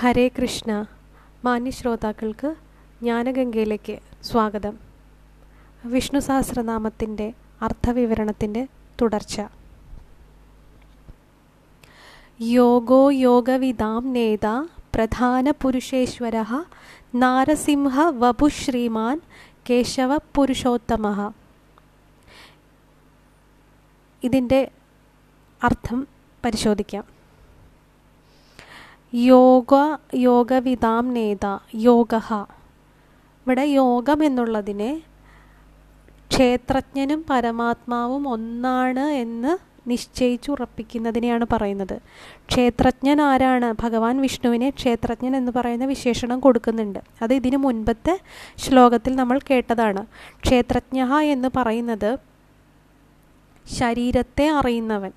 ഹരേ കൃഷ്ണ മാന്യ ശ്രോതാക്കൾക്ക് ജ്ഞാനഗംഗയിലേക്ക് സ്വാഗതം. വിഷ്ണു സഹസ്രനാമത്തിന്റെ അർത്ഥവിവരണത്തിന്റെ തുടർച്ച. യോഗോ യോഗവിദാം നേത പ്രധാന പുരുഷേശ്വര നാരസിംഹ വപുശ്രീമാൻ കേശവ പുരുഷോത്തമ. ഇതിന്റെ അർത്ഥം പരിശോധിക്കാം. യോഗ യോഗവിധാം നേത യോഗ ഇവിടെ യോഗം എന്നുള്ളതിനെ ക്ഷേത്രജ്ഞനും പരമാത്മാവും ഒന്നാണ് എന്ന് നിശ്ചയിച്ചു ഉറപ്പിക്കുന്നതിനെയാണ് പറയുന്നത്. ക്ഷേത്രജ്ഞൻ ആരാണ്? ഭഗവാൻ വിഷ്ണുവിനെ ക്ഷേത്രജ്ഞൻ എന്ന് പറയുന്ന വിശേഷണം കൊടുക്കുന്നുണ്ട്. അത് ഇതിന് മുൻപത്തെ ശ്ലോകത്തിൽ നമ്മൾ കേട്ടതാണ്. ക്ഷേത്രജ്ഞ എന്ന് പറയുന്നത് ശരീരത്തെ അറിയുന്നവൻ.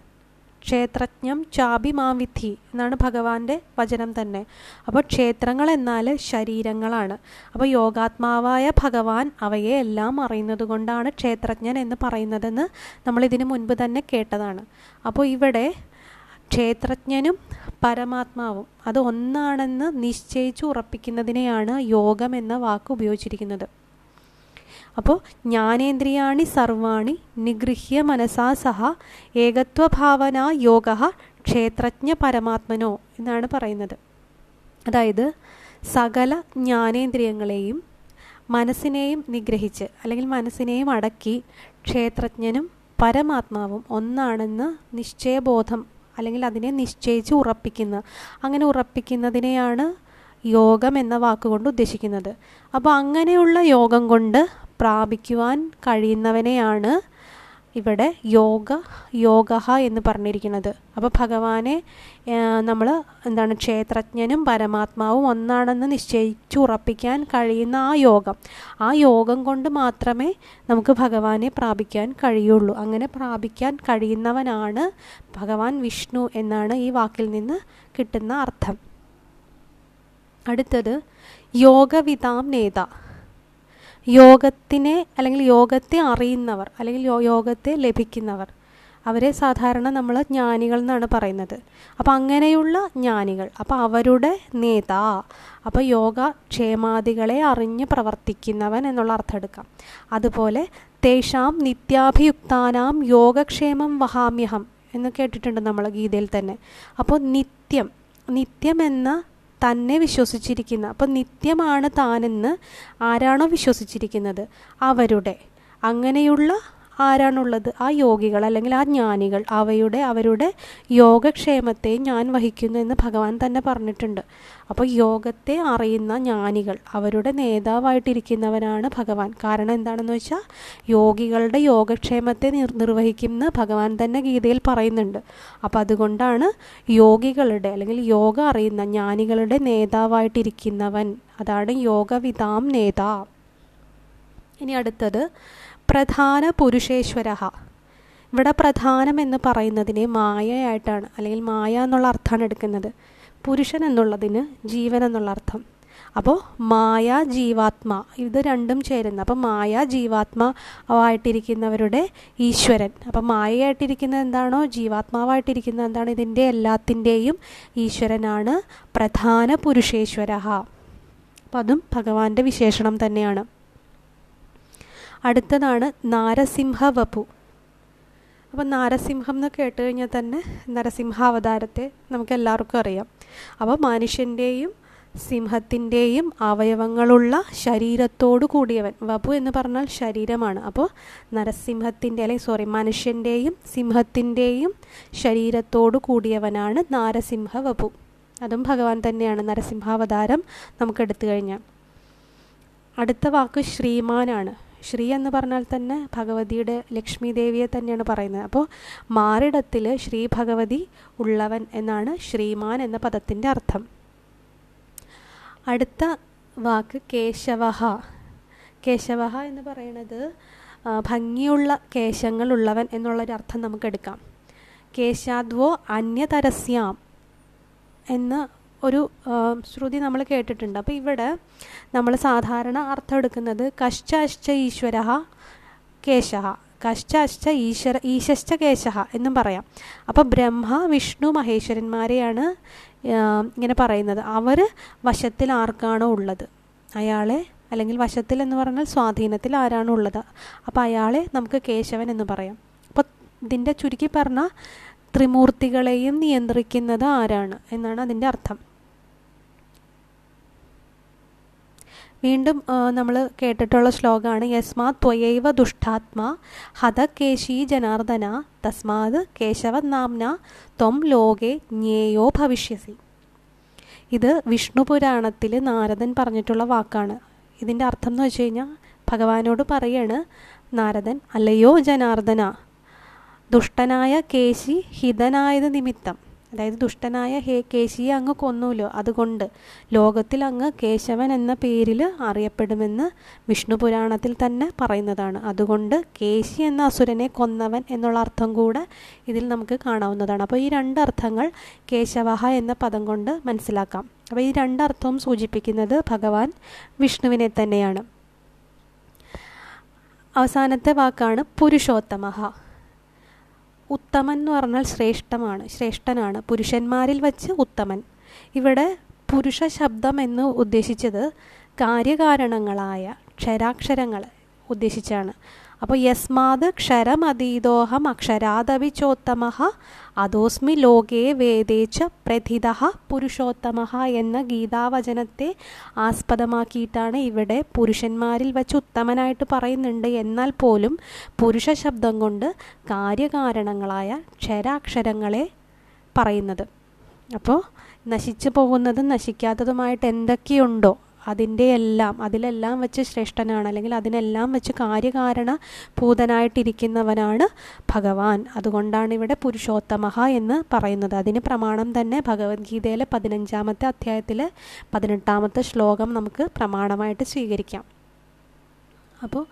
ക്ഷേത്രജ്ഞം ചാബി മാവിധി എന്നാണ് ഭഗവാന്റെ വചനം തന്നെ. അപ്പോൾ ക്ഷേത്രങ്ങൾ എന്നാൽ ശരീരങ്ങളാണ്. അപ്പോൾ യോഗാത്മാവായ ഭഗവാൻ അവയെ എല്ലാം അറിയുന്നത് കൊണ്ടാണ് ക്ഷേത്രജ്ഞൻ എന്ന് പറയുന്നതെന്ന് നമ്മൾ ഇതിനു മുൻപ് തന്നെ കേട്ടതാണ്. അപ്പോൾ ഇവിടെ ക്ഷേത്രജ്ഞനും പരമാത്മാവും അത് ഒന്നാണെന്ന് നിശ്ചയിച്ചു ഉറപ്പിക്കുന്നതിനെയാണ് യോഗം എന്ന വാക്ക് ഉപയോഗിച്ചിരിക്കുന്നത്. അപ്പോൾ ജ്ഞാനേന്ദ്രിയാണി സർവാണി നിഗൃഹ്യ മനസാ സഹ ഏകത്വഭാവന യോഗ ക്ഷേത്രജ്ഞ പരമാത്മനോ എന്നാണ് പറയുന്നത്. അതായത് സകല ജ്ഞാനേന്ദ്രിയങ്ങളെയും മനസ്സിനെയും നിഗ്രഹിച്ച് അല്ലെങ്കിൽ മനസ്സിനെയും അടക്കി ക്ഷേത്രജ്ഞനും പരമാത്മാവും ഒന്നാണെന്ന് നിശ്ചയബോധം അല്ലെങ്കിൽ അതിനെ നിശ്ചയിച്ച് ഉറപ്പിക്കുന്ന അങ്ങനെ ഉറപ്പിക്കുന്നതിനെയാണ് യോഗം എന്ന വാക്കുകൊണ്ട് ഉദ്ദേശിക്കുന്നത്. അപ്പോൾ അങ്ങനെയുള്ള യോഗം കൊണ്ട് പ്രാപിക്കുവാൻ കഴിയുന്നവനെയാണ് ഇവിടെ യോഗ യോഗ എന്ന് പറഞ്ഞിരിക്കുന്നത്. അപ്പോൾ ഭഗവാനെ നമ്മൾ എന്താണ് ക്ഷേത്രജ്ഞനും പരമാത്മാവും ഒന്നാണെന്ന് നിശ്ചയിച്ചു ഉറപ്പിക്കാൻ കഴിയുന്ന ആ യോഗം. ആ യോഗം കൊണ്ട് മാത്രമേ നമുക്ക് ഭഗവാനെ പ്രാപിക്കാൻ കഴിയുള്ളൂ. അങ്ങനെ പ്രാപിക്കാൻ കഴിയുന്നവനാണ് ഭഗവാൻ വിഷ്ണു എന്നാണ് ഈ വാക്കിൽ നിന്ന് കിട്ടുന്ന അർത്ഥം. അടുത്തത് യോഗവിതാം നേത. യോഗത്തിനെ അല്ലെങ്കിൽ യോഗത്തെ അറിയുന്നവർ അല്ലെങ്കിൽ യോഗത്തെ ലഭിക്കുന്നവർ. അവരെ സാധാരണ നമ്മൾ ജ്ഞാനികൾ എന്നാണ് പറയുന്നത്. അപ്പോൾ അങ്ങനെയുള്ള ജ്ഞാനികൾ അപ്പോൾ അവരുടെ നേതാ അപ്പോൾ യോഗ ക്ഷേമാദികളെ അറിഞ്ഞ് പ്രവർത്തിക്കുന്നവൻ എന്നുള്ള അർത്ഥം എടുക്കാം. അതുപോലെ തേഷാം നിത്യാഭിയുക്താനാം യോഗക്ഷേമം വഹാമ്യഹം എന്ന് കേട്ടിട്ടുണ്ട് നമ്മൾ ഗീതയിൽ തന്നെ. അപ്പോൾ നിത്യം നിത്യം എന്ന തന്നെ വിശ്വസിച്ചിരിക്കുന്ന അപ്പം നിത്യമാണ് താനെന്ന് ആരാണോ വിശ്വസിച്ചിരിക്കുന്നത്? അവരുടെ. അങ്ങനെയുള്ള ആരാണുള്ളത്? ആ യോഗികൾ അല്ലെങ്കിൽ ആ ജ്ഞാനികൾ അവയുടെ അവരുടെ യോഗക്ഷേമത്തെ ഞാൻ വഹിക്കുന്നു എന്ന് ഭഗവാൻ തന്നെ പറഞ്ഞിട്ടുണ്ട്. അപ്പോൾ യോഗത്തെ അറിയുന്ന ജ്ഞാനികൾ അവരുടെ നേതാവായിട്ടിരിക്കുന്നവനാണ് ഭഗവാൻ. കാരണം എന്താണെന്ന് വെച്ചാൽ യോഗികളുടെ യോഗക്ഷേമത്തെ നിർ നിർവഹിക്കുന്ന ഭഗവാൻ തന്നെ ഗീതയിൽ പറയുന്നുണ്ട്. അപ്പം അതുകൊണ്ടാണ് യോഗികളുടെ അല്ലെങ്കിൽ യോഗ അറിയുന്ന ജ്ഞാനികളുടെ നേതാവായിട്ടിരിക്കുന്നവൻ. അതാണ് യോഗവിതാം നേതാ. ഇനി അടുത്തത് പ്രധാന പുരുഷേശ്വര ഇവിടെ പ്രധാനം എന്ന് പറയുന്നതിനെ മായയായിട്ടാണ് അല്ലെങ്കിൽ മായ എന്നുള്ള അർത്ഥമാണ് എടുക്കുന്നത്. പുരുഷൻ എന്നുള്ളതിന് ജീവൻ എന്നുള്ള അർത്ഥം. അപ്പോൾ മായ ജീവാത്മ ഇത് രണ്ടും ചേരുന്ന അപ്പോൾ മായ ജീവാത്മ ആയിട്ടിരിക്കുന്നവരുടെ ഈശ്വരൻ. അപ്പോൾ മായയായിട്ടിരിക്കുന്ന എന്താണോ ജീവാത്മാവായിട്ടിരിക്കുന്ന എന്താണോ? ഇതിന്റെ എല്ലാത്തിന്റെയും ഈശ്വരനാണ് പ്രധാന പുരുഷേശ്വര അപ്പം അതും ഭഗവാന്റെ വിശേഷണം തന്നെയാണ്. അടുത്തതാണ് നാരസിംഹ വപു. അപ്പോൾ നാരസിംഹം എന്ന് കേട്ട് കഴിഞ്ഞാൽ തന്നെ നരസിംഹാവതാരത്തെ നമുക്ക് എല്ലാവർക്കും അറിയാം. അപ്പോൾ മനുഷ്യന്റെയും സിംഹത്തിന്റെയും അവയവങ്ങളുള്ള ശരീരത്തോടു കൂടിയവൻ വപു എന്ന് പറഞ്ഞാൽ ശരീരമാണ്. അപ്പോൾ നരസിംഹത്തിന്റെ അല്ലെങ്കിൽ സോറി മനുഷ്യന്റെയും സിംഹത്തിന്റെയും ശരീരത്തോടു കൂടിയവനാണ് നാരസിംഹ വപു. അതും ഭഗവാൻ തന്നെയാണ് നരസിംഹാവതാരം നമുക്ക് എടുത്തു കഴിഞ്ഞാൽ. അടുത്ത വാക്ക് ശ്രീമാനാണ്. ശ്രീ എന്ന് പറഞ്ഞാൽ തന്നെ ഭഗവതിയുടെ ലക്ഷ്മി ദേവിയെ തന്നെയാണ് പറയുന്നത്. അപ്പോൾ മാറിടത്തിൽ ശ്രീ ഭഗവതി ഉള്ളവൻ എന്നാണ് ശ്രീമാൻ എന്ന പദത്തിന്റെ അർത്ഥം. അടുത്ത വാക്ക് കേശവഹ. കേശവഹ എന്ന് പറയുന്നത് ഭംഗിയുള്ള കേശങ്ങളുള്ളവൻ എന്നുള്ളൊരു അർത്ഥം നമുക്ക് എടുക്കാം. കേശാദ്വോ അന്യതരസ്യാം എന്ന് ഒരു ശ്രുതി നമ്മൾ കേട്ടിട്ടുണ്ട്. അപ്പോൾ ഇവിടെ നമ്മൾ സാധാരണ അർത്ഥം എടുക്കുന്നത് കശ്ചാശ്ച ഈശ്വര കേശ. കശ്ച അശ്ച ഈശ്വര ഈശശ്ച കേശ എന്നും പറയാം. അപ്പോൾ ബ്രഹ്മ വിഷ്ണു മഹേശ്വരന്മാരെയാണ് ഇങ്ങനെ പറയുന്നത്. അവർ വശത്തിൽ ആർക്കാണോ ഉള്ളത്? അയാളെ അല്ലെങ്കിൽ വശത്തിൽ എന്ന് പറഞ്ഞാൽ സ്വാധീനത്തിൽ ആരാണോ ഉള്ളത്? അപ്പോൾ അയാളെ നമുക്ക് കേശവൻ എന്ന് പറയാം. അപ്പോൾ ഇതിന്റെ ചുരുക്കി പറഞ്ഞാൽ ത്രിമൂർത്തികളെയും നിയന്ത്രിക്കുന്നത് ആരാണ് എന്നാണ് അതിന്റെ അർത്ഥം. വീണ്ടും നമ്മൾ കേട്ടിട്ടുള്ള ശ്ലോകമാണ് യസ്മാ ത്വയൈവ ദുഷ്ടാത്മാ ഹത കേശി ജനാർദ്ദന തസ്മാത് കേശവ നാംന ത്വം ലോകെ ജ്ഞേയോ ഭവിഷ്യസി. ഇത് വിഷ്ണു പുരാണത്തിൽ നാരദൻ പറഞ്ഞിട്ടുള്ള വാക്കാണ്. ഇതിന്റെ അർത്ഥം എന്ന് വെച്ച് കഴിഞ്ഞാൽ ഭഗവാനോട് പറയാണ് നാരദൻ അല്ലയോ ജനാർദ്ദന ദുഷ്ടനായ കേശി ഹിതനായത് നിമിത്തം. അതായത് ദുഷ്ടനായ ഹേ കേശിയെ അങ്ങ് കൊന്നൂലോ? അതുകൊണ്ട് ലോകത്തിൽ അങ്ങ് കേശവൻ എന്ന പേരിൽ അറിയപ്പെടുമെന്ന് വിഷ്ണു പുരാണത്തിൽ തന്നെ പറയുന്നതാണ്. അതുകൊണ്ട് കേശി എന്ന അസുരനെ കൊന്നവൻ എന്നുള്ള അർത്ഥം കൂടെ ഇതിൽ നമുക്ക് കാണാവുന്നതാണ്. അപ്പോൾ ഈ രണ്ട് അർത്ഥങ്ങൾ കേശവഹ എന്ന പദം കൊണ്ട് മനസ്സിലാക്കാം. അപ്പോൾ ഈ രണ്ടർത്ഥവും സൂചിപ്പിക്കുന്നത് ഭഗവാൻ വിഷ്ണുവിനെ തന്നെയാണ്. അവസാനത്തെ വാക്കാണ് പുരുഷോത്തമഹ. ഉത്തമൻ എന്ന് പറഞ്ഞാൽ ശ്രേഷ്ഠമാണ് ശ്രേഷ്ഠനാണ്. പുരുഷന്മാരിൽ വച്ച് ഉത്തമൻ. ഇവിടെ പുരുഷ ശബ്ദം എന്ന് ഉദ്ദേശിച്ചത് കാര്യകാരണങ്ങളായ ക്ഷരാക്ഷരങ്ങൾ ഉദ്ദേശിച്ചാണ്. അപ്പോൾ യസ്മാത് ക്ഷരമതീതോഹം അക്ഷരാദവിച്ചോത്തമ അതോസ്മി ലോകേ വേദേച്ച പ്രഥിത പുരുഷോത്തമ എന്ന ഗീതാവചനത്തെ ആസ്പദമാക്കിയിട്ടാണ് ഇവിടെ പുരുഷന്മാരിൽ വെച്ച് ഉത്തമനായിട്ട് പറയുന്നുണ്ട്. എന്നാൽ പോലും പുരുഷ ശബ്ദം കൊണ്ട് കാര്യകാരണങ്ങളായ ക്ഷരാക്ഷരങ്ങളെ പറയുന്നത്. അപ്പോൾ നശിച്ചു പോകുന്നതും നശിക്കാത്തതുമായിട്ട് എന്തൊക്കെയുണ്ടോ? അതിന്റെ എല്ലാം അതിലെല്ലാം വെച്ച് ശ്രേഷ്ഠനാണ് അല്ലെങ്കിൽ അതിനെല്ലാം വെച്ച് കാര്യകാരണ ഭൂതനായിട്ടിരിക്കുന്നവനാണ് ഭഗവാൻ. അതുകൊണ്ടാണ് ഇവിടെ പുരുഷോത്തമഹ എന്ന് പറയുന്നത്. അതിന് പ്രമാണം തന്നെ ഭഗവത്ഗീതയിലെ പതിനഞ്ചാമത്തെ അധ്യായത്തിലെ പതിനെട്ടാമത്തെ ശ്ലോകം നമുക്ക് പ്രമാണമായിട്ട് സ്വീകരിക്കാം. അപ്പോൾ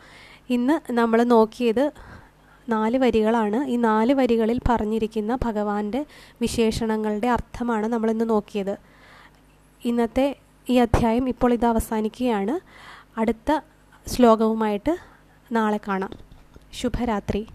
ഇന്ന് നമ്മൾ നോക്കിയത് നാല് വരികളാണ്. ഈ നാല് വരികളിൽ പറഞ്ഞിരിക്കുന്ന ഭഗവാന്റെ വിശേഷണങ്ങളുടെ അർത്ഥമാണ് നമ്മളിന്ന് നോക്കിയത്. ഇന്നത്തെ ഈ അധ്യായം ഇപ്പോൾ ഇത് അവസാനിക്കുകയാണ്. അടുത്ത ശ്ലോകവുമായിട്ട് നാളെ കാണാം. ശുഭരാത്രി.